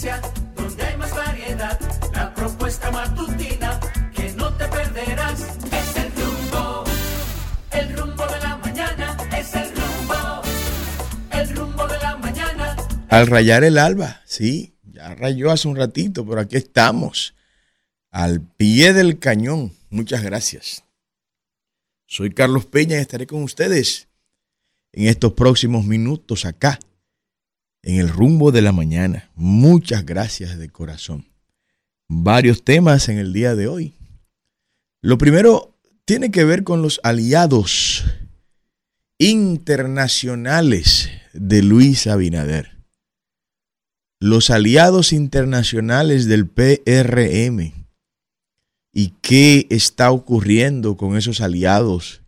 noticia, donde hay más variedad. La propuesta matutina que no te perderás. Es el rumbo, el rumbo de la mañana. Es el rumbo, el rumbo de la mañana. Al rayar el alba, sí, ya rayó hace un ratito, pero aquí estamos, al pie del cañón. Muchas gracias. Soy Carlos Peña y estaré con ustedes en estos próximos minutos acá, en el rumbo de la mañana. Muchas gracias de corazón. Varios temas en el día de hoy. Lo primero tiene que ver con los aliados internacionales de Luis Abinader. Los aliados internacionales del PRM. ¿Y qué está ocurriendo con esos aliados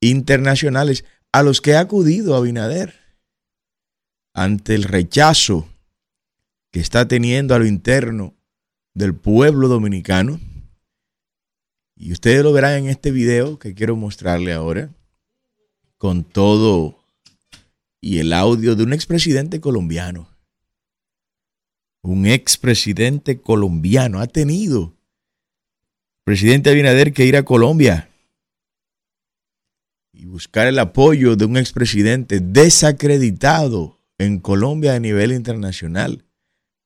internacionales a los que ha acudido Abinader ante el rechazo que está teniendo a lo interno del pueblo dominicano? Y ustedes lo verán en este video que quiero mostrarle ahora, con todo y el audio de un expresidente colombiano. Un expresidente colombiano ha tenido presidente Abinader que ir a Colombia y buscar el apoyo de un expresidente desacreditado en Colombia a nivel internacional,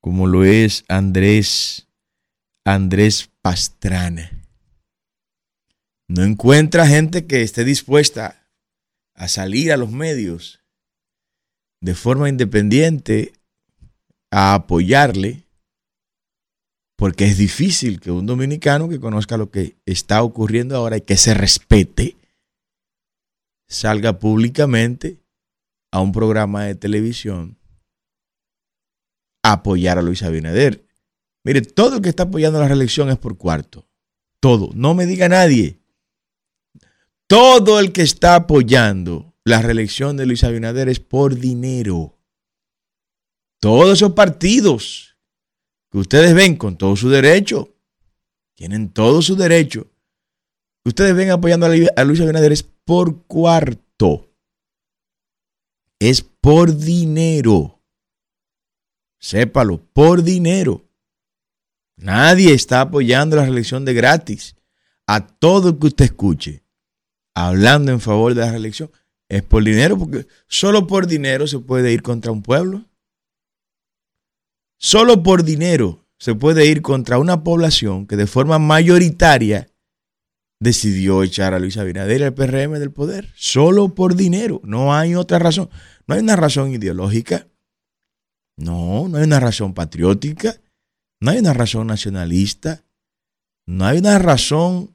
como lo es Andrés Andrés Pastrana. No encuentra gente que esté dispuesta a salir a los medios de forma independiente a apoyarle, porque es difícil que un dominicano que conozca lo que está ocurriendo ahora y que se respete, salga públicamente a un programa de televisión apoyar a Luis Abinader. Mire, todo el que está apoyando la reelección es por cuarto. Todo. No me diga nadie. Todo el que está apoyando la reelección de Luis Abinader es por dinero. Todos esos partidos que ustedes ven con todo su derecho, tienen todo su derecho, ustedes ven apoyando a Luis Abinader es por cuarto. Es por dinero. Sépalo, por dinero. Nadie está apoyando la reelección de gratis. A todo el que usted escuche hablando en favor de la reelección es por dinero, porque solo por dinero se puede ir contra un pueblo. Solo por dinero se puede ir contra una población que de forma mayoritaria decidió echar a Luis Abinader al PRM del poder. Solo por dinero. No hay otra razón. No hay una razón ideológica. No, no hay una razón patriótica. No hay una razón nacionalista. No hay una razón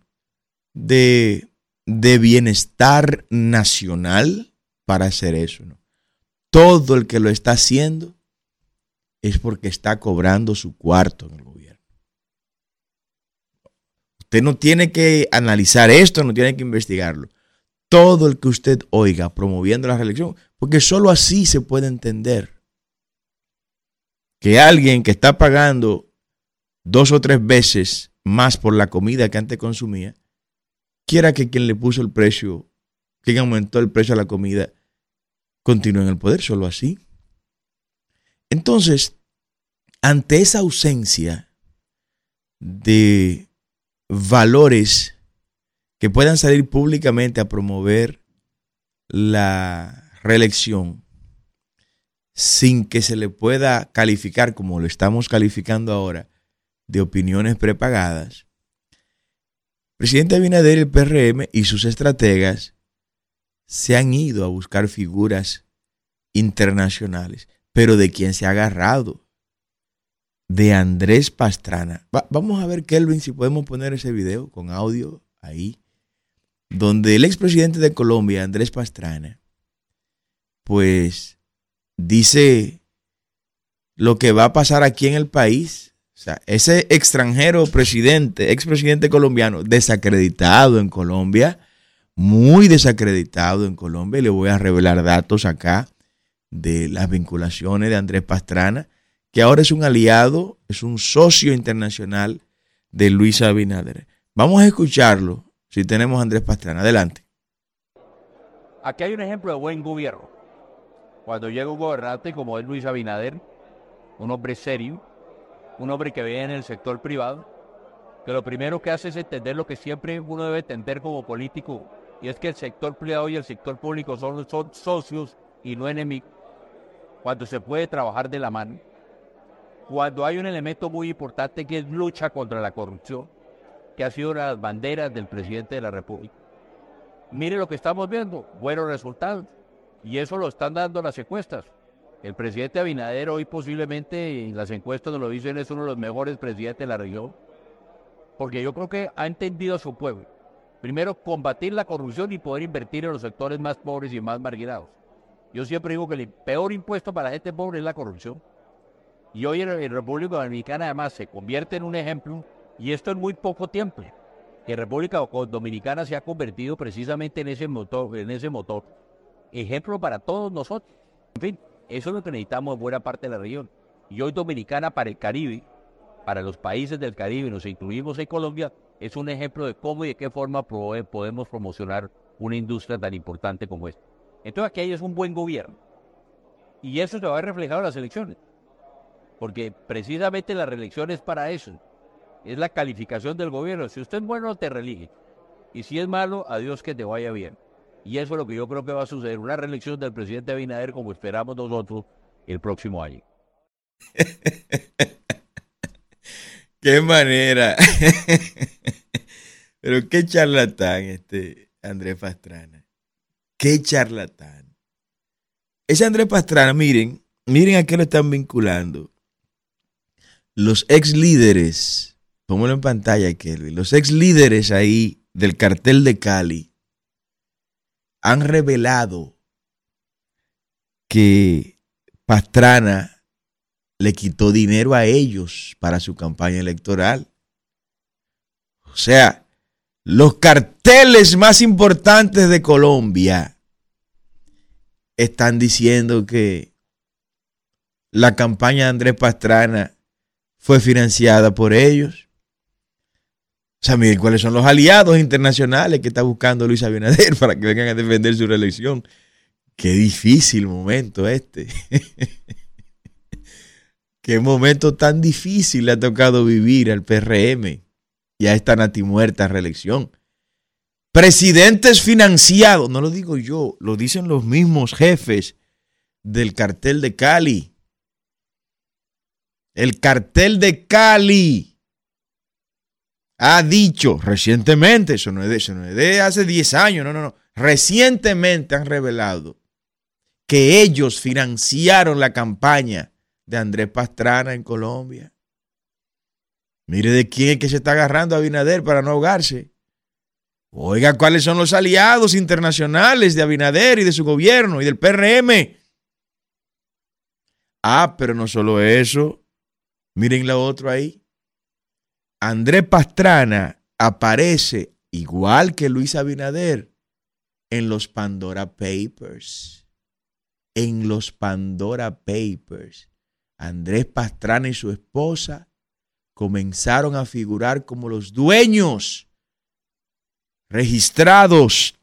de, de bienestar nacional para hacer eso. Todo el que lo está haciendo es porque está cobrando su cuarto en el gobierno. Usted no tiene que analizar esto, no tiene que investigarlo. Todo el que usted oiga promoviendo la reelección, porque solo así se puede entender que alguien que está pagando dos o tres veces más por la comida que antes consumía, quiera que quien le puso el precio, quien aumentó el precio a la comida, continúe en el poder, solo así. Entonces, ante esa ausencia de valores que puedan salir públicamente a promover la reelección sin que se le pueda calificar como lo estamos calificando ahora de opiniones prepagadas, presidente Abinader, el PRM y sus estrategas se han ido a buscar figuras internacionales pero de quién se ha agarrado. De Andrés Pastrana. vamos a ver, Kelvin, si podemos poner ese video con audio ahí, donde el expresidente de Colombia, Andrés Pastrana, pues dice lo que va a pasar aquí en el país. O sea, ese extranjero presidente, expresidente colombiano, desacreditado en Colombia, muy desacreditado en Colombia, le voy a revelar datos acá de las vinculaciones de Andrés Pastrana, que ahora es un aliado, es un socio internacional de Luis Abinader. Vamos a escucharlo si tenemos Andrés Pastrana. Adelante. Aquí hay un ejemplo de buen gobierno. Cuando llega un gobernante como es Luis Abinader, un hombre serio, un hombre que viene en el sector privado, que lo primero que hace es entender lo que siempre uno debe entender como político, y es que el sector privado y el sector público son socios y no enemigos, cuando se puede trabajar de la mano, cuando hay un elemento muy importante que es lucha contra la corrupción, que ha sido una de las banderas del presidente de la República. Mire lo que estamos viendo, buenos resultados, y eso lo están dando las encuestas. El presidente Abinader hoy posiblemente, en las encuestas nos lo dicen, es uno de los mejores presidentes de la región, porque yo creo que ha entendido a su pueblo. Primero, combatir la corrupción y poder invertir en los sectores más pobres y más marginados. Yo siempre digo que el peor impuesto para la gente pobre es la corrupción. Y hoy en, República Dominicana además se convierte en un ejemplo, y esto en muy poco tiempo, que República Dominicana se ha convertido precisamente en ese motor, en ese motor. Ejemplo para todos nosotros. En fin, eso es lo que necesitamos en buena parte de la región. Y hoy Dominicana para el Caribe, para los países del Caribe, nos incluimos en Colombia, es un ejemplo de cómo y de qué forma podemos promocionar una industria tan importante como esta. Entonces aquí es un buen gobierno. Y eso se va a ver reflejado en las elecciones. Porque precisamente la reelección es para eso. Es la calificación del gobierno. Si usted es bueno, te reelige. Y si es malo, adiós que te vaya bien. Y eso es lo que yo creo que va a suceder. Una reelección del presidente Abinader como esperamos nosotros el próximo año. qué manera. Pero qué charlatán este Andrés Pastrana. Qué charlatán. Ese Andrés Pastrana, miren, miren a qué lo están vinculando. Los ex líderes, póngalo en pantalla, Kelvin, los ex líderes ahí del cartel de Cali han revelado que Pastrana le quitó dinero a ellos para su campaña electoral. O sea, los carteles más importantes de Colombia están diciendo que la campaña de Andrés Pastrana fue financiada por ellos. O sea, miren cuáles son los aliados internacionales que está buscando Luis Abinader para que vengan a defender su reelección. Qué difícil momento este. Qué momento tan difícil le ha tocado vivir al PRM y a esta natimuerta reelección. Presidentes financiados, no lo digo yo, lo dicen los mismos jefes del cartel de Cali. El cartel de Cali ha dicho recientemente, eso no es de, eso no es de hace 10 años, no, no, no, recientemente han revelado que ellos financiaron la campaña de Andrés Pastrana en Colombia. Mire de quién es que se está agarrando a Abinader para no ahogarse. Oiga, ¿cuáles son los aliados internacionales de Abinader y de su gobierno y del PRM? Ah, pero no solo eso. Miren lo otro ahí. Andrés Pastrana aparece igual que Luis Abinader en los Pandora Papers. En los Pandora Papers. Andrés Pastrana y su esposa comenzaron a figurar como los dueños registrados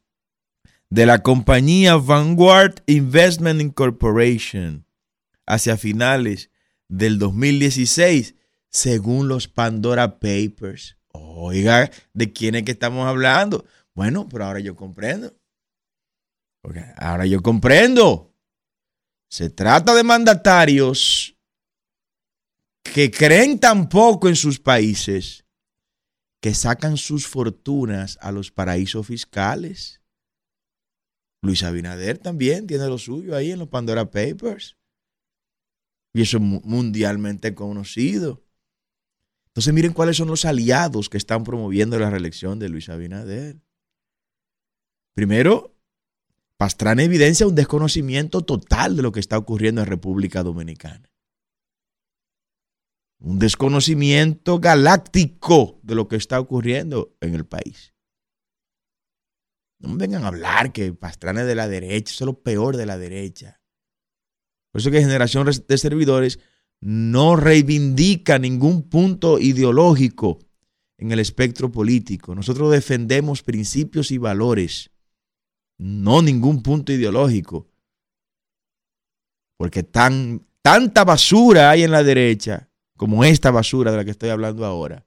de la compañía Vanguard Investment Incorporation hacia finales del 2016, según los Pandora Papers. Oiga, ¿de quién es que estamos hablando? Bueno, pero ahora yo comprendo. Okay, ahora yo comprendo. Se trata de mandatarios que creen tan poco en sus países que sacan sus fortunas a los paraísos fiscales. Luis Abinader también tiene lo suyo ahí en los Pandora Papers. Y eso es mundialmente conocido. Entonces miren cuáles son los aliados que están promoviendo la reelección de Luis Abinader. Primero, Pastrana evidencia un desconocimiento total de lo que está ocurriendo en República Dominicana un desconocimiento galáctico de lo que está ocurriendo en el país. No me vengan a hablar que Pastrana es de la derecha, eso es lo peor de la derecha. Por eso que generación de servidores no reivindica ningún punto ideológico en el espectro político. Nosotros defendemos principios y valores, no ningún punto ideológico. Porque tan, tanta basura hay en la derecha como esta basura de la que estoy hablando ahora,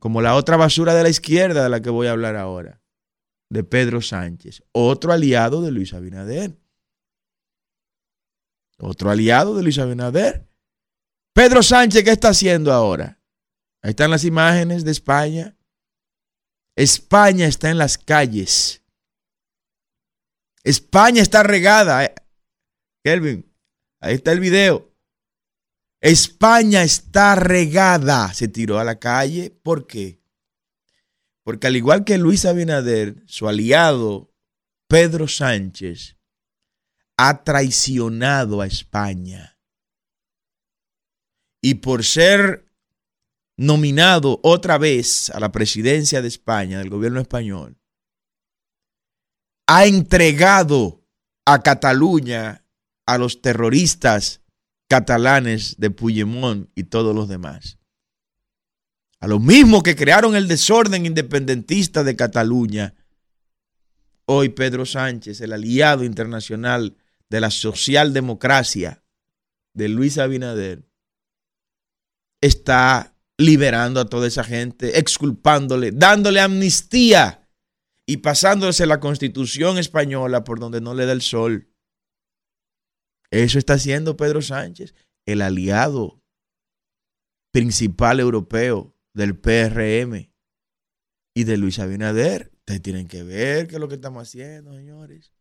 como la otra basura de la izquierda de la que voy a hablar ahora, de Pedro Sánchez, otro aliado de Luis Abinader. Otro aliado de Luis Abinader. Pedro Sánchez, ¿qué está haciendo ahora? Ahí están las imágenes de España. España está en las calles. España está regada. Eh. Kelvin, ahí está el video. España está regada. Se tiró a la calle. ¿Por qué? Porque al igual que Luis Abinader, su aliado Pedro Sánchez ha traicionado a España. Y por ser nominado otra vez a la presidencia de España, del gobierno español, ha entregado a Cataluña a los terroristas catalanes de Puigdemont y todos los demás. A los mismos que crearon el desorden independentista de Cataluña. Hoy Pedro Sánchez, el aliado internacional de la socialdemocracia de Luis Abinader, está liberando a toda esa gente, exculpándole, dándole amnistía y pasándose la constitución española por donde no le da el sol. Eso está haciendo Pedro Sánchez, el aliado principal europeo del PRM y de Luis Abinader. Ustedes tienen que ver qué es lo que estamos haciendo, señores.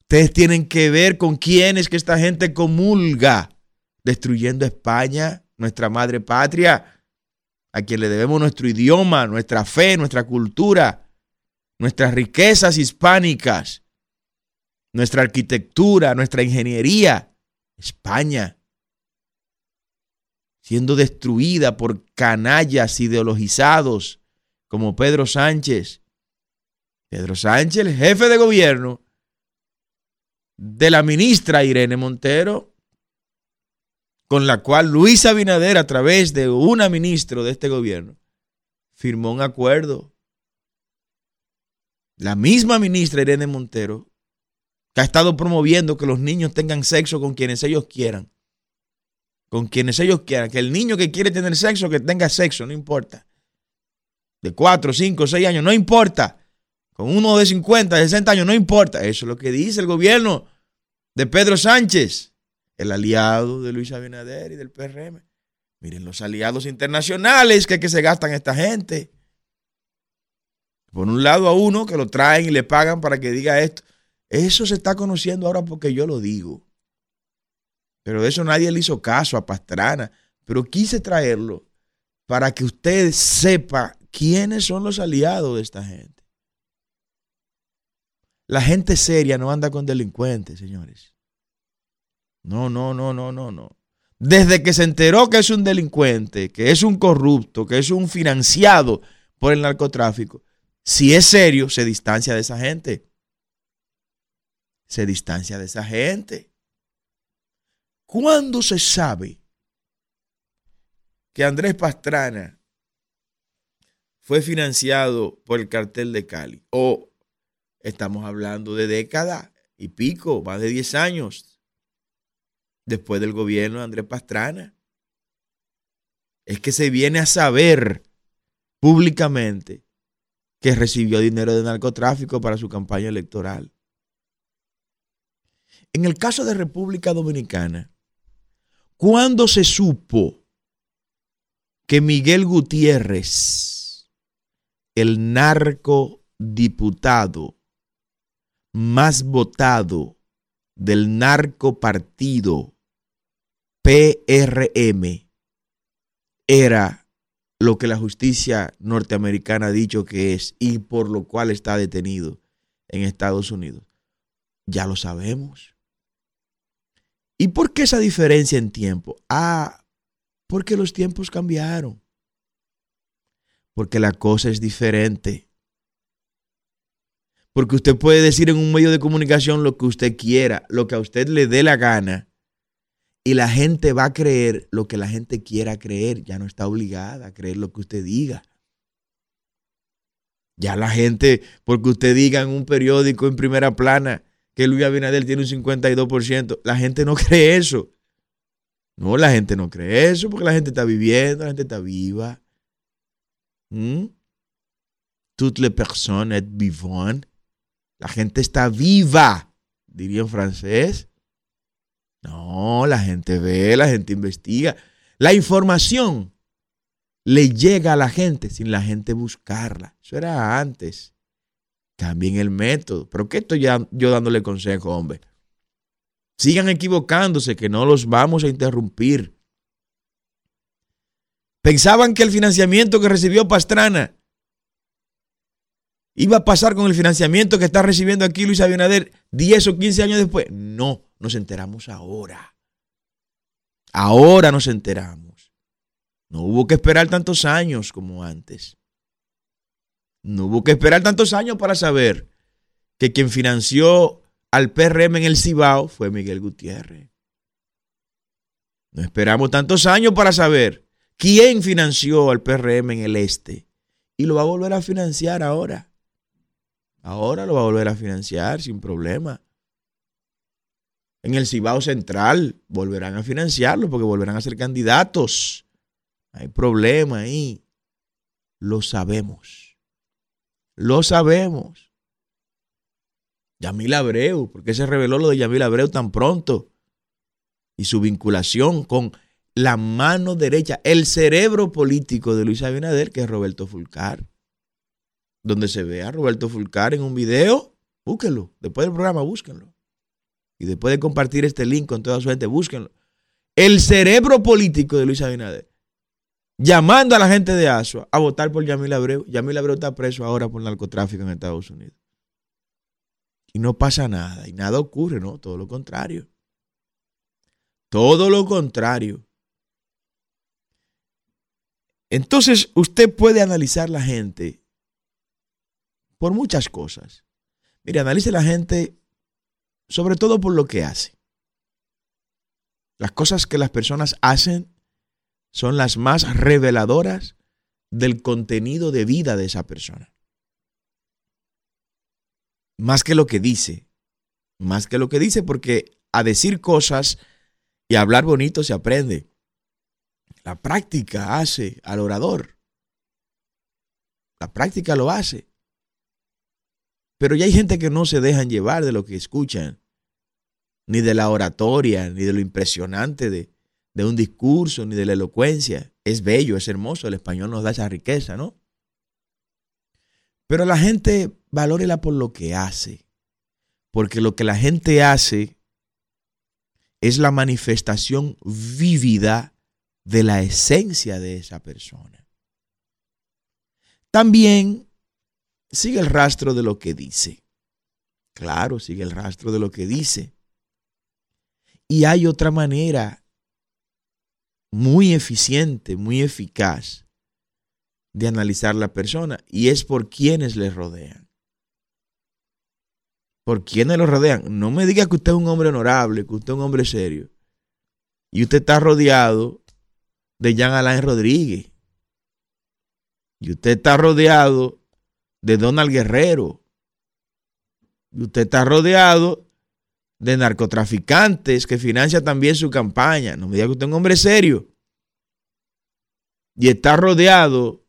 Ustedes tienen que ver con quién es que esta gente comulga, destruyendo España, nuestra madre patria, a quien le debemos nuestro idioma, nuestra fe, nuestra cultura, nuestras riquezas hispánicas nuestra arquitectura, nuestra ingeniería, España, siendo destruida por canallas ideologizados como Pedro Sánchez. Pedro Sánchez, el jefe de gobierno de la ministra Irene Montero, con la cual Luis Abinader, a través de una ministra de este gobierno, firmó un acuerdo. La misma ministra Irene Montero que ha estado promoviendo que los niños tengan sexo con quienes ellos quieran. Con quienes ellos quieran. Que el niño que quiere tener sexo, que tenga sexo, no importa. De 4, 5, 6 años, no importa. Con uno de 50, 60 años, no importa. Eso es lo que dice el gobierno de Pedro Sánchez, el aliado de Luis Abinader y del PRM. Miren los aliados internacionales que, que se gastan esta gente. Por un lado a uno que lo traen y le pagan para que diga esto. Eso se está conociendo ahora porque yo lo digo. Pero de eso nadie le hizo caso a Pastrana. Pero quise traerlo para que usted sepa quiénes son los aliados de esta gente. La gente seria no anda con delincuentes, señores. No, no, no, no, no, no. Desde que se enteró que es un delincuente, que es un corrupto, que es un financiado por el narcotráfico, si es serio, se distancia de esa gente se distancia de esa gente. ¿Cuándo se sabe que Andrés Pastrana fue financiado por el cartel de Cali? O estamos hablando de década y pico, más de 10 años después del gobierno de Andrés Pastrana. Es que se viene a saber públicamente que recibió dinero de narcotráfico para su campaña electoral. En el caso de República Dominicana, ¿cuándo se supo que Miguel Gutiérrez, el narcodiputado más votado del narcopartido PRM, era lo que la justicia norteamericana ha dicho que es y por lo cual está detenido en Estados Unidos? Ya lo sabemos. ¿Y por qué esa diferencia en tiempo? Ah, porque los tiempos cambiaron. Porque la cosa es diferente. Porque usted puede decir en un medio de comunicación lo que usted quiera, lo que a usted le dé la gana. Y la gente va a creer lo que la gente quiera creer. Ya no está obligada a creer lo que usted diga. Ya la gente, porque usted diga en un periódico en primera plana que Luis Abinader tiene un 52%. La gente no cree eso. No, la gente no cree eso porque la gente está viviendo, la gente está viva. ¿Mm? Toutes les personnes est vivant. La gente está viva, diría en francés. No, la gente ve, la gente investiga. La información le llega a la gente sin la gente buscarla. Eso era antes. Cambien el método. Pero ¿qué estoy yo dándole consejo, hombre? Sigan equivocándose, que no los vamos a interrumpir. Pensaban que el financiamiento que recibió Pastrana iba a pasar con el financiamiento que está recibiendo aquí Luis Abinader 10 o 15 años después. No, nos enteramos ahora. Ahora nos enteramos. No hubo que esperar tantos años como antes. No hubo que esperar tantos años para saber que quien financió al PRM en el Cibao fue Miguel Gutiérrez. No esperamos tantos años para saber quién financió al PRM en el Este. Y lo va a volver a financiar ahora. Ahora lo va a volver a financiar sin problema. En el Cibao Central volverán a financiarlo porque volverán a ser candidatos. Hay problema ahí. Lo sabemos. Lo sabemos. Yamil Abreu, ¿por qué se reveló lo de Yamil Abreu tan pronto? Y su vinculación con la mano derecha, el cerebro político de Luis Abinader, que es Roberto Fulcar donde se ve a Roberto Fulcar en un video, búsquenlo. Después del programa, búsquenlo. Y después de compartir este link con toda su gente, búsquenlo. El cerebro político de Luis Abinader. Llamando a la gente de Asua a votar por Yamil Abreu. Yamil Abreu está preso ahora por narcotráfico en Estados Unidos. Y no pasa nada. Y nada ocurre, ¿no? Todo lo contrario. Todo lo contrario. Entonces, usted puede analizar la gente por muchas cosas. Mire, analice la gente sobre todo por lo que hace. Las cosas que las personas hacen son las más reveladoras del contenido de vida de esa persona. Más que lo que dice. Más que lo que dice porque a decir cosas y a hablar bonito se aprende. La práctica hace al orador. La práctica lo hace. Pero ya hay gente que no se dejan llevar de lo que escuchan, ni de la oratoria, ni de lo impresionante de, de un discurso, ni de la elocuencia. Es bello, es hermoso, el español nos da esa riqueza, ¿no? Pero la gente valórela por lo que hace, porque lo que la gente hace es la manifestación vívida de la esencia de esa persona. También sigue el rastro de lo que dice. Claro, sigue el rastro de lo que dice. Y hay otra manera muy eficiente, muy eficaz de analizar la persona y es por quienes le rodean. Por quienes lo rodean. No me diga que usted es un hombre honorable, que usted es un hombre serio. Y usted está rodeado de Jean Alain Rodríguez. Y usted está rodeado de Donald Guerrero. Usted está rodeado de narcotraficantes que financian también su campaña. No me diga que usted es un hombre serio. Y está rodeado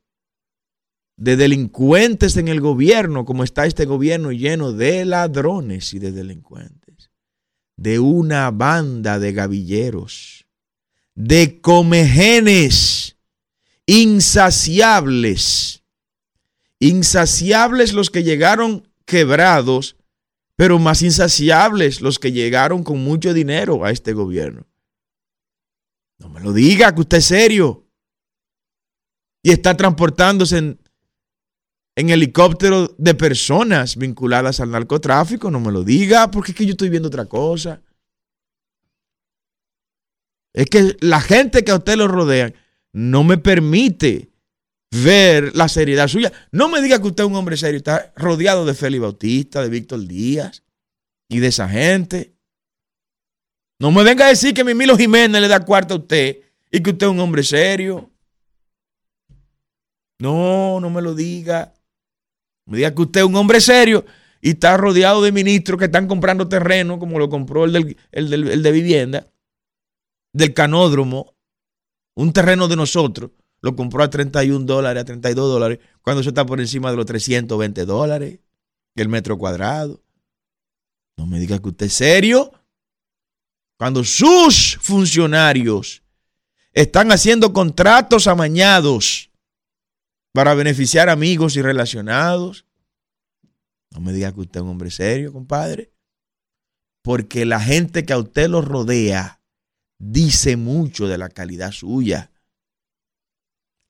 de delincuentes en el gobierno, como está este gobierno lleno de ladrones y de delincuentes. De una banda de gavilleros, de comegenes insaciables Insaciables los que llegaron quebrados, pero más insaciables los que llegaron con mucho dinero a este gobierno. No me lo diga, que usted es serio. Y está transportándose en, helicóptero de personas vinculadas al narcotráfico. No me lo diga, porque es que yo estoy viendo otra cosa. Es que la gente que a usted lo rodea no me permite ver la seriedad suya. No me diga que usted es un hombre serio, está rodeado de Félix Bautista, de Víctor Díaz y de esa gente. No me venga a decir que Mimilo Jiménez le da cuarto a usted y que usted es un hombre serio. No, no me lo diga. Me diga que usted es un hombre serio y está rodeado de ministros que están comprando terreno, como lo compró el, el de vivienda. del canódromo, un terreno de nosotros, lo compró a 31 dólares, a 32 dólares, cuando eso está por encima de los 320 dólares, el metro cuadrado. No me diga que usted es serio. Cuando sus funcionarios están haciendo contratos amañados para beneficiar amigos y relacionados, no me diga que usted es un hombre serio, compadre. Porque la gente que a usted lo rodea dice mucho de la calidad suya.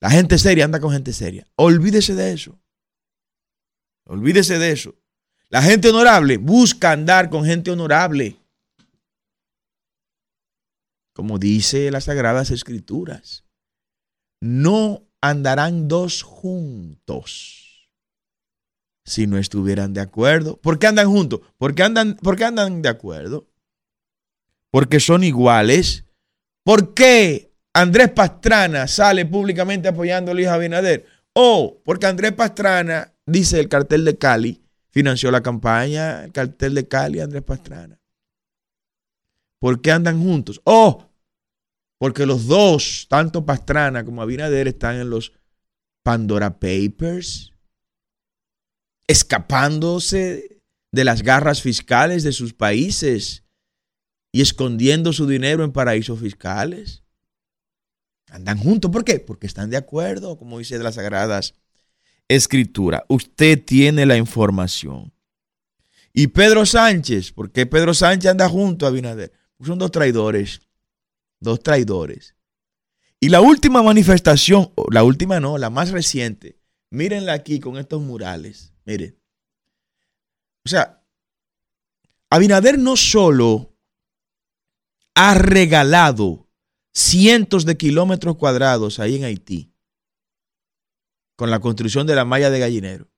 La gente seria anda con gente seria. Olvídese de eso. Olvídese de eso. La gente honorable busca andar con gente honorable. Como dice las Sagradas Escrituras. No andarán dos juntos si no estuvieran de acuerdo. ¿Por qué andan juntos? ¿Por qué andan, por qué andan de acuerdo? Porque son iguales. ¿Por qué Andrés Pastrana sale públicamente apoyando a Luis Abinader? O porque Andrés Pastrana, dice el cartel de Cali, financió la campaña, el cartel de Cali, Andrés Pastrana. ¿Por qué andan juntos? O porque los dos, tanto Pastrana como Abinader, están en los Pandora Papers escapándose de las garras fiscales de sus países y escondiendo su dinero en paraísos fiscales. Andan juntos. ¿Por qué? Porque están de acuerdo, como dice de las Sagradas Escrituras. Usted tiene la información. Y Pedro Sánchez, ¿por qué Pedro Sánchez anda junto a Abinader? Pues son dos traidores. Dos traidores. Y la última manifestación, la última no, la más reciente, mírenla aquí con estos murales. Mire. O sea, Abinader no solo ha regalado cientos de kilómetros cuadrados ahí en Haití con la construcción de la malla de gallinero,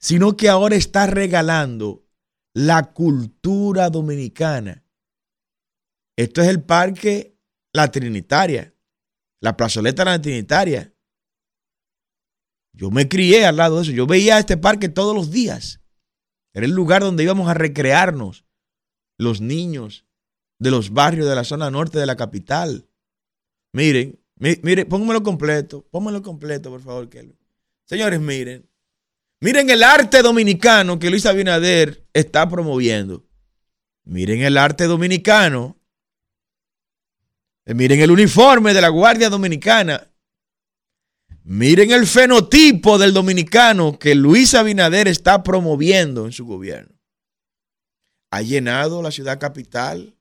sino que ahora está regalando la cultura dominicana. Esto es el parque La Trinitaria, la plazoleta La Trinitaria. Yo me crié al lado de eso. Yo veía este parque todos los días. Era el lugar donde íbamos a recrearnos los niños de los barrios de la zona norte de la capital. Miren, miren, pónganmelo completo, pónganmelo completo, por favor, Kelvin. Señores, miren. Miren el arte dominicano que Luis Abinader está promoviendo. Miren el arte dominicano. Miren el uniforme de la Guardia Dominicana. Miren el fenotipo del dominicano que Luis Abinader está promoviendo en su gobierno. Ha llenado la ciudad capital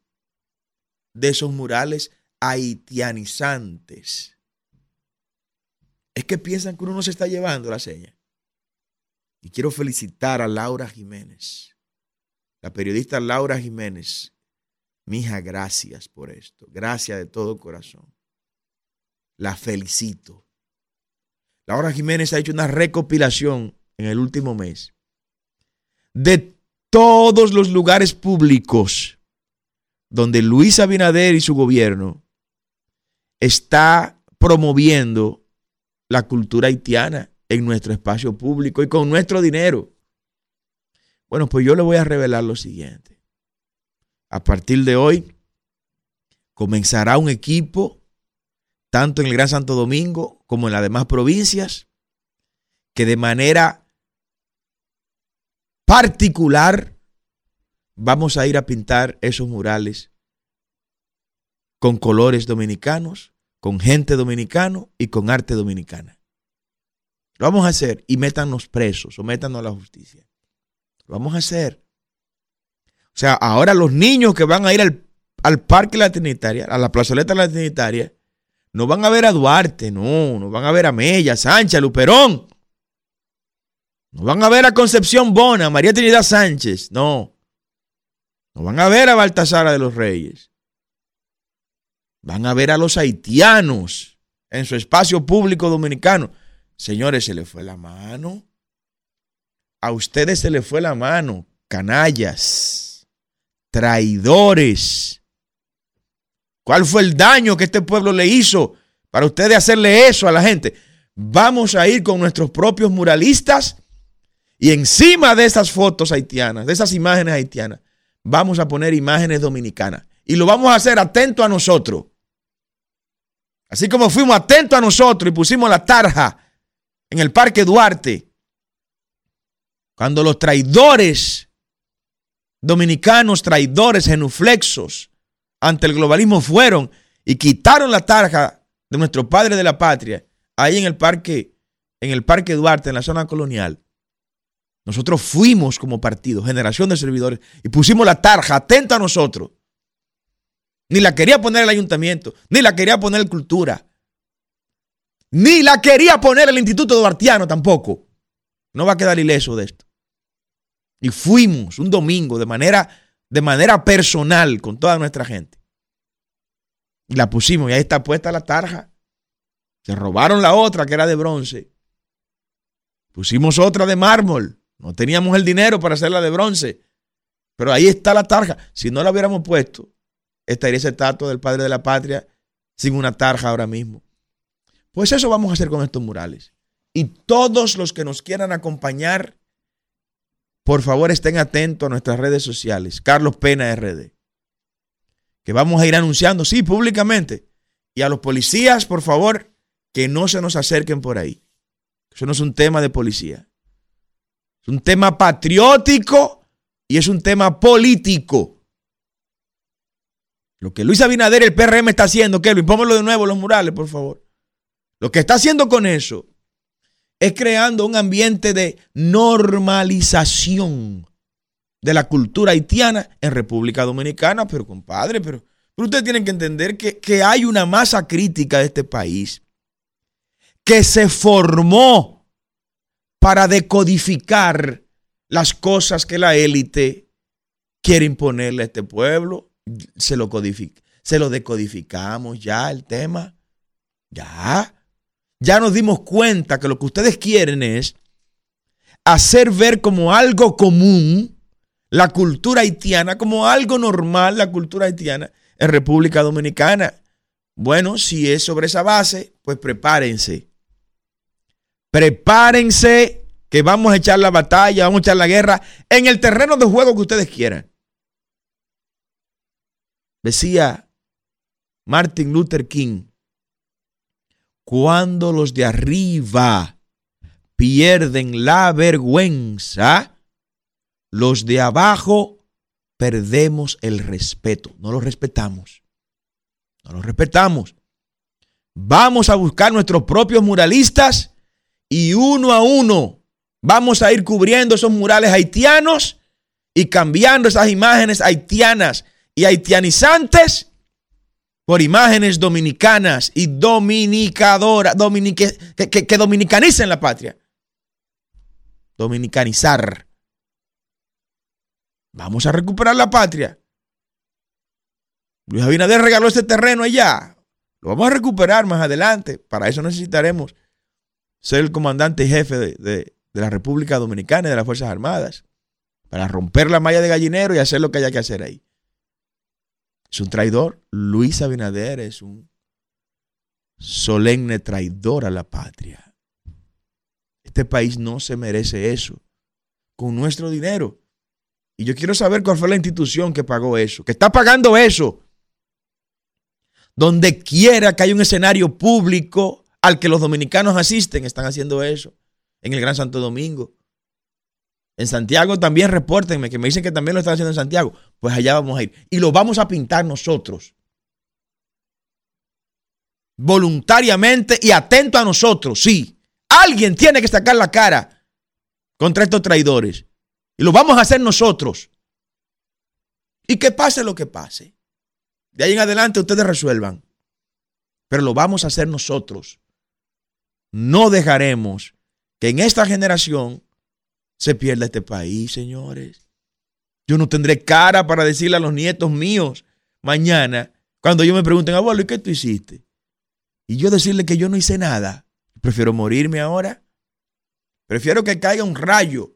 de esos murales haitianizantes. Es que piensan que uno no se está llevando la seña. Y quiero felicitar a Laura Jiménez, la periodista Laura Jiménez. Mija, gracias por esto. Gracias de todo corazón. La felicito Laura Jiménez ha hecho una recopilación en el último mes de todos los lugares públicos donde Luis Abinader y su gobierno está promoviendo la cultura haitiana en nuestro espacio público y con nuestro dinero. Bueno, pues yo le voy a revelar lo siguiente. A partir de hoy comenzará un equipo tanto en el Gran Santo Domingo como en las demás provincias, que de manera particular vamos a ir a pintar esos murales con colores dominicanos, con gente dominicano y con arte dominicana. Lo vamos a hacer y métanos presos o métanos a la justicia. Lo vamos a hacer. O sea, ahora los niños que van a ir al, al Parque La Trinitaria, a la plazoleta La Trinitaria, no van a ver a Duarte, no, no van a ver a Mella, Sánchez, Luperón. No van a ver a Concepción Bona, María Trinidad Sánchez, no. No van a ver a Baltasara de los Reyes. Van a ver a los haitianos en su espacio público dominicano. Señores, se le fue la mano. A ustedes se le fue la mano, canallas, traidores. ¿Cuál fue el daño que este pueblo le hizo para ustedes hacerle eso a la gente? Vamos a ir con nuestros propios muralistas y encima de esas fotos haitianas, de esas imágenes haitianas, vamos a poner imágenes dominicanas. Y lo vamos a hacer atento a nosotros. Así como fuimos atentos a nosotros y pusimos la tarja en el Parque Duarte, cuando los traidores dominicanos, traidores genuflexos ante el globalismo fueron y quitaron la tarja de nuestro padre de la patria, ahí en el Parque, en el Parque Duarte, en la zona colonial. Nosotros fuimos como partido, generación de servidores, y pusimos la tarja atenta a nosotros. Ni la quería poner el ayuntamiento, ni la quería poner el cultura, ni la quería poner el Instituto Duartiano tampoco. No va a quedar ileso de esto. Y fuimos un domingo de manera, de manera personal con toda nuestra gente. Y la pusimos y ahí está puesta la tarja. Se robaron la otra que era de bronce. Pusimos otra de mármol. No teníamos el dinero para hacerla de bronce. Pero ahí está la tarja. Si no la hubiéramos puesto, estaría ese estatua del padre de la patria sin una tarja ahora mismo. Pues eso vamos a hacer con estos murales. Y todos los que nos quieran acompañar, por favor estén atentos a nuestras redes sociales. Carlos Pena RD. Que vamos a ir anunciando, sí, públicamente. Y a los policías, por favor, que no se nos acerquen por ahí. Eso no es un tema de policía un tema patriótico y es un tema político. Lo que Luis Abinader el PRM está haciendo, Kelvin, póngalo de nuevo los murales, por favor. Lo que está haciendo con eso es creando un ambiente de normalización de la cultura haitiana en República Dominicana. Pero, compadre, pero, pero ustedes tienen que entender que, que hay una masa crítica de este país que se formó para decodificar las cosas que la élite quiere imponerle a este pueblo. Se lo, se lo decodificamos ya el tema. Ya. Ya nos dimos cuenta que lo que ustedes quieren es hacer ver como algo común la cultura haitiana, como algo normal la cultura haitiana en República Dominicana. Bueno, si es sobre esa base, pues prepárense Prepárense que vamos a echar la batalla, vamos a echar la guerra en el terreno de juego que ustedes quieran. Decía Martin Luther King, cuando los de arriba pierden la vergüenza, los de abajo perdemos el respeto. No los respetamos. No los respetamos. Vamos a buscar nuestros propios muralistas y uno a uno vamos a ir cubriendo esos murales haitianos y cambiando esas imágenes haitianas y haitianizantes por imágenes dominicanas y dominicadoras, que, que dominicanicen la patria. Dominicanizar. Vamos a recuperar la patria. Luis Abinader regaló este terreno allá. Lo vamos a recuperar más adelante. Para eso necesitaremos ser el comandante jefe de, la República Dominicana y de las Fuerzas Armadas para romper la malla de gallinero y hacer lo que haya que hacer ahí. Es un traidor. Luis Abinader es un solemne traidor a la patria. Este país no se merece eso. Con nuestro dinero. Y yo quiero saber cuál fue la institución que pagó eso, que está pagando eso. Donde quiera que haya un escenario público al que los dominicanos asisten, están haciendo eso. En el Gran Santo Domingo. En Santiago también repórtenme, que me dicen que también lo están haciendo en Santiago. Pues allá vamos a ir. Y lo vamos a pintar nosotros. Voluntariamente y atento a nosotros, sí. Alguien tiene que sacar la cara contra estos traidores. Y lo vamos a hacer nosotros. Y que pase lo que pase. De ahí en adelante ustedes resuelvan. Pero lo vamos a hacer nosotros no dejaremos que en esta generación se pierda este país, señores. Yo no tendré cara para decirle a los nietos míos mañana, cuando yo me pregunten, abuelo, ¿y qué tú hiciste? Y yo decirle que yo no hice nada. Prefiero morirme ahora. Prefiero que caiga un rayo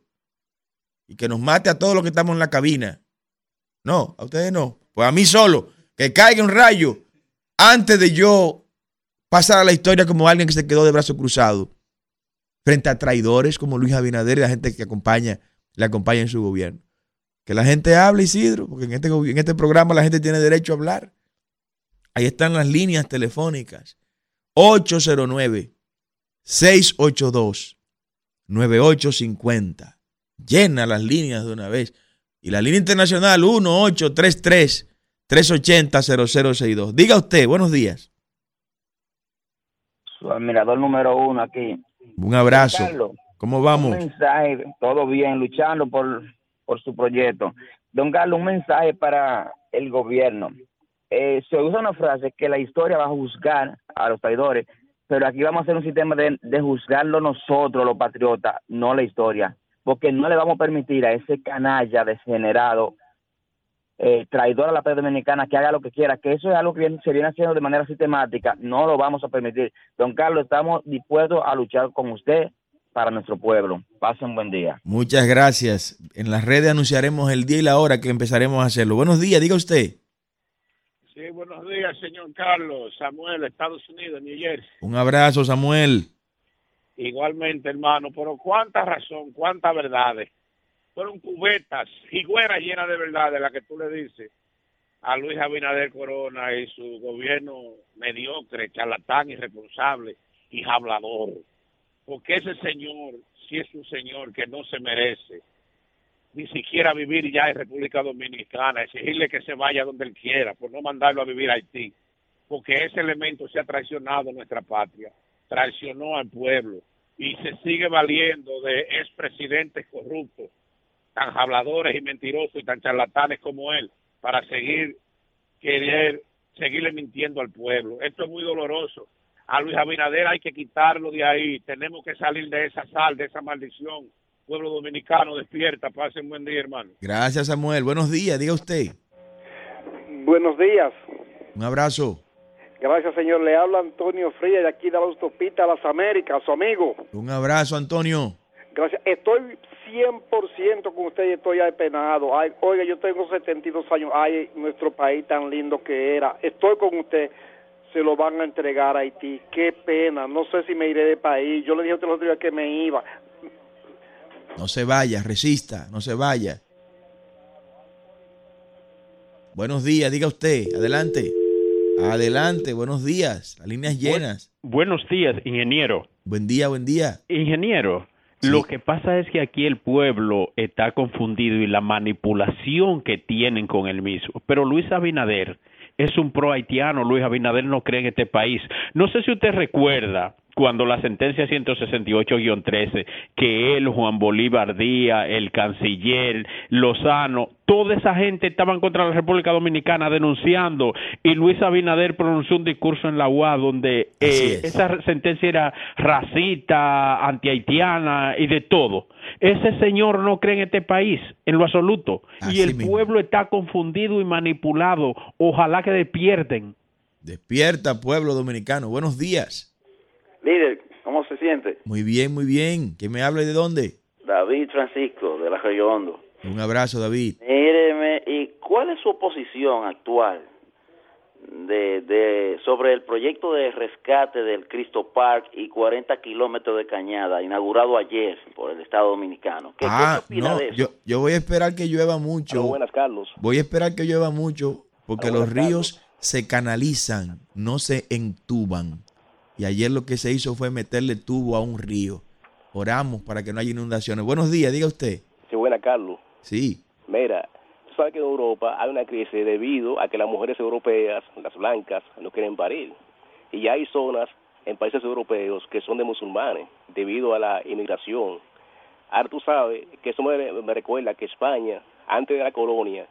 y que nos mate a todos los que estamos en la cabina. No, a ustedes no. Pues a mí solo. Que caiga un rayo antes de yo pasar a la historia como alguien que se quedó de brazo cruzado frente a traidores como Luis Abinader y la gente que acompaña, le acompaña en su gobierno. Que la gente hable, Isidro, porque en este, en este programa la gente tiene derecho a hablar. Ahí están las líneas telefónicas. 809-682-9850. Llena las líneas de una vez. Y la línea internacional 1833-380-0062. Diga usted, buenos días. Su admirador número uno aquí. Un abrazo. Carlos, ¿Cómo un vamos? mensaje, todo bien, luchando por, por su proyecto. Don Carlos, un mensaje para el gobierno. Eh, se usa una frase que la historia va a juzgar a los traidores, pero aquí vamos a hacer un sistema de, de juzgarlo nosotros, los patriotas, no la historia, porque no le vamos a permitir a ese canalla degenerado, eh, traidor a la patria dominicana, que haga lo que quiera, que eso es algo que viene- se viene haciendo de manera sistemática, no lo vamos a permitir. Don Carlos, estamos dispuestos a luchar con usted para nuestro pueblo. Pasen un buen día. Muchas gracias. En las redes anunciaremos el día y la hora que empezaremos a hacerlo. Buenos días, diga usted. Sí, buenos días, señor Carlos. Samuel, Estados Unidos, New Jersey. Un abrazo, Samuel. Igualmente, hermano, pero cuánta razón, cuántas verdades. Fueron cubetas, higueras llenas de verdades, la que tú le dices a Luis Abinader Corona y su gobierno mediocre, charlatán, irresponsable y hablador. Porque ese señor, si es un señor que no se merece ni siquiera vivir ya en República Dominicana, exigirle que se vaya donde él quiera, por no mandarlo a vivir a Haití, porque ese elemento se ha traicionado a nuestra patria, traicionó al pueblo y se sigue valiendo de expresidentes corruptos, tan habladores y mentirosos y tan charlatanes como él, para seguir querer seguirle mintiendo al pueblo. Esto es muy doloroso. A Luis Abinader hay que quitarlo de ahí. Tenemos que salir de esa sal, de esa maldición. Pueblo dominicano, despierta. Pasen buen día, hermano. Gracias, Samuel. Buenos días, diga usted. Buenos días. Un abrazo. Gracias, señor. Le habla Antonio Frías de aquí de la autopista a las Américas, su amigo. Un abrazo, Antonio. Gracias. Estoy 100% con usted y estoy apenado. Ay, oiga, yo tengo 72 años. Ay, nuestro país tan lindo que era. Estoy con usted. Se lo van a entregar a Haití. Qué pena. No sé si me iré de país. Yo le dije a usted el otro día que me iba. No se vaya, resista, no se vaya. Buenos días, diga usted. Adelante. Adelante, buenos días. Las líneas llenas. Buenos días, ingeniero. Buen día, buen día. Ingeniero, Lo que pasa es que aquí el pueblo está confundido y la manipulación que tienen con el mismo. Pero Luis Abinader es un pro haitiano. Luis Abinader no cree en este país. No sé si usted recuerda cuando la sentencia 168-13, que él, Juan Bolívar Díaz, el canciller, Lozano, toda esa gente estaban contra la República Dominicana denunciando y Luis Abinader pronunció un discurso en la UA donde eh, es. esa sentencia era racista, antihaitiana y de todo. Ese señor no cree en este país en lo absoluto Así y el mismo. pueblo está confundido y manipulado. Ojalá que despierten. Despierta, pueblo dominicano. Buenos días. Líder, ¿cómo se siente? Muy bien, muy bien. ¿Quién me habla y de dónde? David Francisco, de la Río Hondo. Un abrazo, David. Míreme, ¿y cuál es su posición actual de, de sobre el proyecto de rescate del Cristo Park y 40 kilómetros de cañada inaugurado ayer por el Estado Dominicano? ¿Qué, Ah, qué opina no, de eso? yo, yo voy a esperar que llueva mucho. Carlos. Voy a esperar que llueva mucho porque los ríos se canalizan, no se entuban. Y ayer lo que se hizo fue meterle tubo a un río. Oramos para que no haya inundaciones. Buenos días, diga usted. Sí, buena, Carlos. Sí, Mira, tú sabes que en Europa hay una crisis debido a que las mujeres europeas, las blancas, no quieren parir. Y ya hay zonas en países europeos que son de musulmanes debido a la inmigración. Ahora tú sabes que eso me, me recuerda que España, antes de la colonia,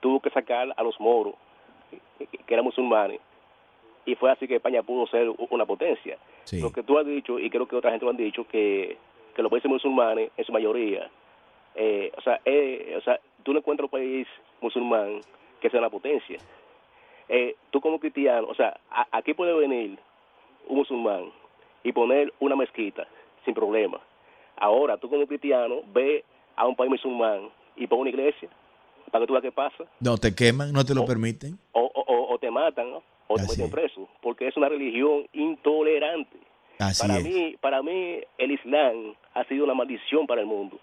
tuvo que sacar a los moros, que, que eran musulmanes, y fue así que España pudo ser una potencia. sí. Lo que tú has dicho, y creo que otra gente lo han dicho, que, que los países musulmanes, en su mayoría, eh, o, sea, eh, o sea, tú no encuentras un país musulmán que sea una potencia. Eh, tú como cristiano, o sea, a- aquí puede venir un musulmán y poner una mezquita sin problema. Ahora, tú como cristiano, ve a un país musulmán y pon una iglesia para que tú veas qué pasa, No te queman, no te lo permiten. o, o, o- o te matan, ¿no? O te meten es. preso, porque es una religión intolerante. Así para es. mí, para mí el Islam ha sido una maldición para el mundo.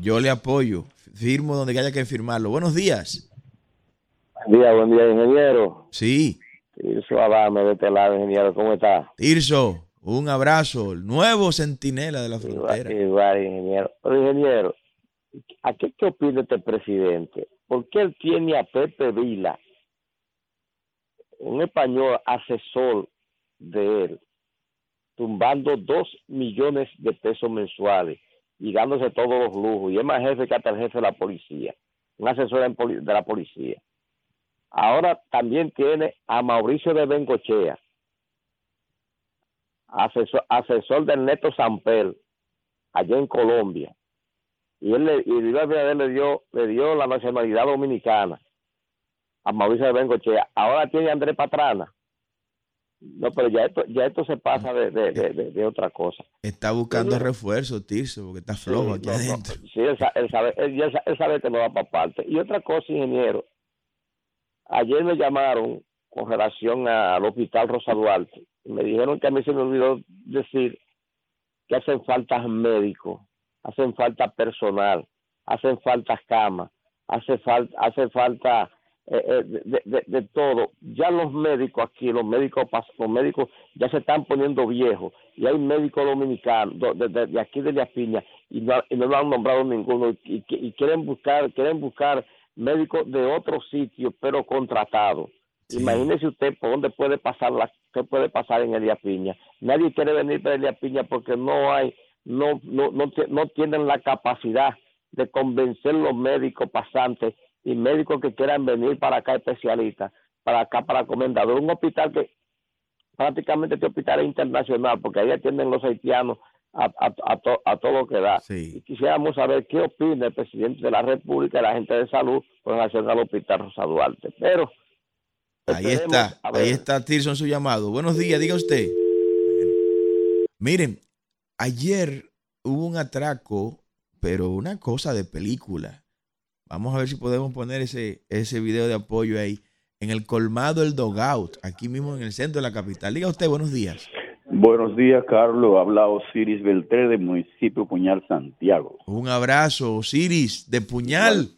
Yo le apoyo. Firmo donde haya que firmarlo. Buenos días. Buen día, buen día, ingeniero. Sí. Tirso Adame de este lado, ingeniero, ¿cómo está? Tirso, un abrazo. Nuevo centinela de la Igual, frontera. igual, ingeniero. Pero, ingeniero, ¿a qué, qué opina este presidente? ¿Por qué él tiene a Pepe Vila, un español asesor de él, tumbando dos millones de pesos mensuales y dándose todos los lujos? Y es más jefe que hasta el jefe de la policía, un asesor de la policía. Ahora también tiene a Mauricio de Bengochea, asesor, asesor del Neto Sampel, allá en Colombia. Y él le, y le dio, le dio la nacionalidad dominicana a Mauricio de Bengochea. Ahora tiene a Andrés Patrana. No, pero ya esto, ya esto se pasa de, de, de, de- de otra cosa. Está buscando refuerzo, Tirso, porque está flojo aquí Sí, no, no, adentro. sí, él, sa- él sabe, él sabe que no va para parte. Y otra cosa, ingeniero, ayer me llamaron con relación al hospital Rosa Duarte y me dijeron que a mí se me olvidó decir que hacen falta médicos, hacen falta personal, hacen falta camas, hace falta, hace falta eh, eh, de, de- de todo. Ya los médicos aquí, los médicos, los médicos ya se están poniendo viejos y hay médicos dominicanos do- de, de- aquí de la Piña y no, y no lo han nombrado ninguno y, y- y quieren buscar, quieren buscar médicos de otros sitios pero contratados. Sí. Imagínese usted por dónde puede pasar la, qué puede pasar en Elia Piña. Nadie quiere venir para Elia Piña porque no hay, no, no, no, no tienen la capacidad de convencer los médicos pasantes y médicos que quieran venir para acá especialistas, para acá para comendador. Un hospital que prácticamente este hospital es internacional porque ahí atienden los haitianos a, a, a, to- a todo lo que da. Sí. Y quisiéramos saber qué opina el presidente de la República y la gente de salud con relación al hospital Rosa Duarte. Pero Ahí está, ahí está su llamado. Buenos días, diga usted. Miren, ayer hubo un atraco, pero una cosa de película. Vamos a ver si podemos poner ese, ese video de apoyo ahí. En el colmado El Dogout, aquí mismo en el centro de la capital. Diga usted, buenos días. Buenos días, Carlos. Habla Osiris Beltré del municipio Puñal, Santiago. Un abrazo, Osiris, de Puñal,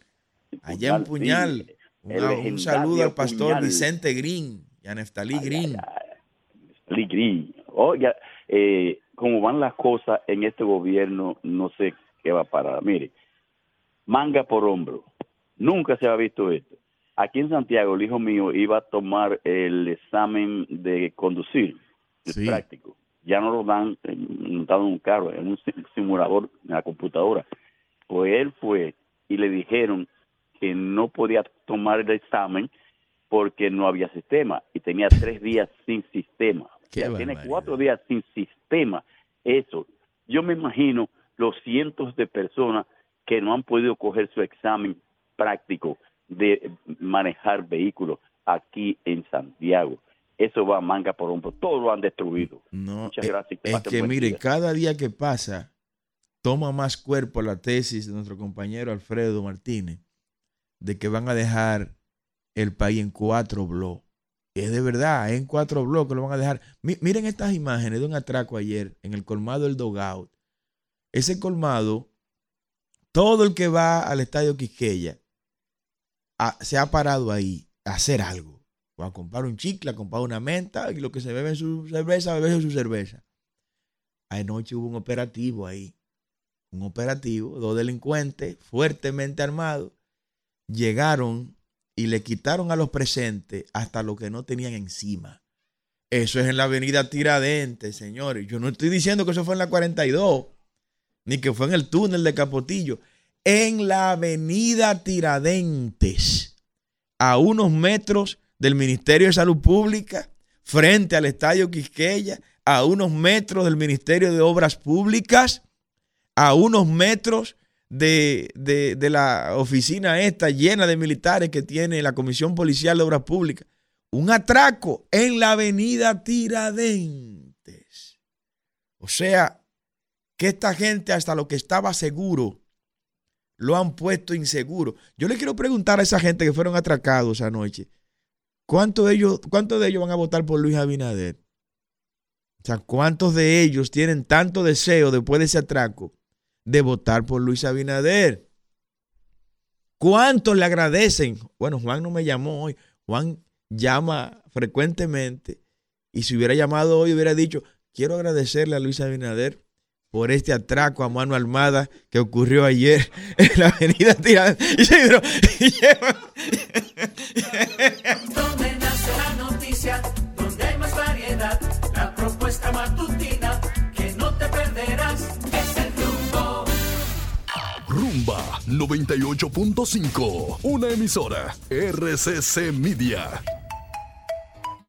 allá en Puñal. sí, Un, saludo al pastor Puñal. Vicente Green y a Neftalí Green. Ligri. Oiga, eh, como van las cosas en este gobierno, no sé qué va a parar. Mire, manga por hombro. Nunca se ha visto esto. Aquí en Santiago, el hijo mío iba a tomar el examen de conducir, el Sí. práctico. Ya no lo dan eh, montado en un carro, en un si- simulador en la computadora. Pues él fue y le dijeron que no podía tomar el examen porque no había sistema y tenía tres días sin sistema. Ya tiene cuatro días sin sistema. Eso. Yo me imagino los cientos de personas que no han podido coger su examen práctico de manejar vehículos aquí en Santiago. Eso va a manga por hombro. Todo lo han destruido. No, Muchas es- gracias. Es que mire, día. cada día que pasa, toma más cuerpo la tesis de nuestro compañero Alfredo Martínez de que van a dejar el país en cuatro bloques. Es de verdad, en cuatro bloques lo van a dejar. Mi- miren estas imágenes de un atraco ayer en el colmado El Dogout. Ese colmado, todo el que va al estadio Quisqueya a- se ha parado ahí a hacer algo. O a comprar un chicle, a comprar una menta y lo que se bebe en su cerveza, beberse su cerveza. Anoche hubo un operativo ahí. Un operativo, dos delincuentes fuertemente armados llegaron y le quitaron a los presentes hasta lo que no tenían encima. Eso es en la avenida Tiradentes, señores. Yo no estoy diciendo que eso fue en la 42, ni que fue en el túnel de Capotillo. En la avenida Tiradentes, a unos metros del Ministerio de Salud Pública, frente al Estadio Quisqueya, a unos metros del Ministerio de Obras Públicas, a unos metros de, de- de la oficina esta llena de militares que tiene la Comisión Policial de Obras Públicas. Un atraco en la avenida Tiradentes. O sea, que esta gente hasta lo que estaba seguro lo han puesto inseguro. Yo le quiero preguntar a esa gente que fueron atracados anoche, ¿cuántos de ellos, cuántos de ellos van a votar por Luis Abinader? O sea, ¿cuántos de ellos tienen tanto deseo después de ese atraco de votar por Luis Abinader. ¿Cuántos le agradecen? Bueno, Juan no me llamó hoy. Juan llama frecuentemente y si hubiera llamado hoy hubiera dicho, quiero agradecerle a Luis Abinader por este atraco a mano armada que ocurrió ayer en la avenida Tiradentes. Donde nace la noticia, donde hay más variedad, la propuesta matutina que no te perderás es el rumbo. Rumba 98.5, una emisora RCC Media.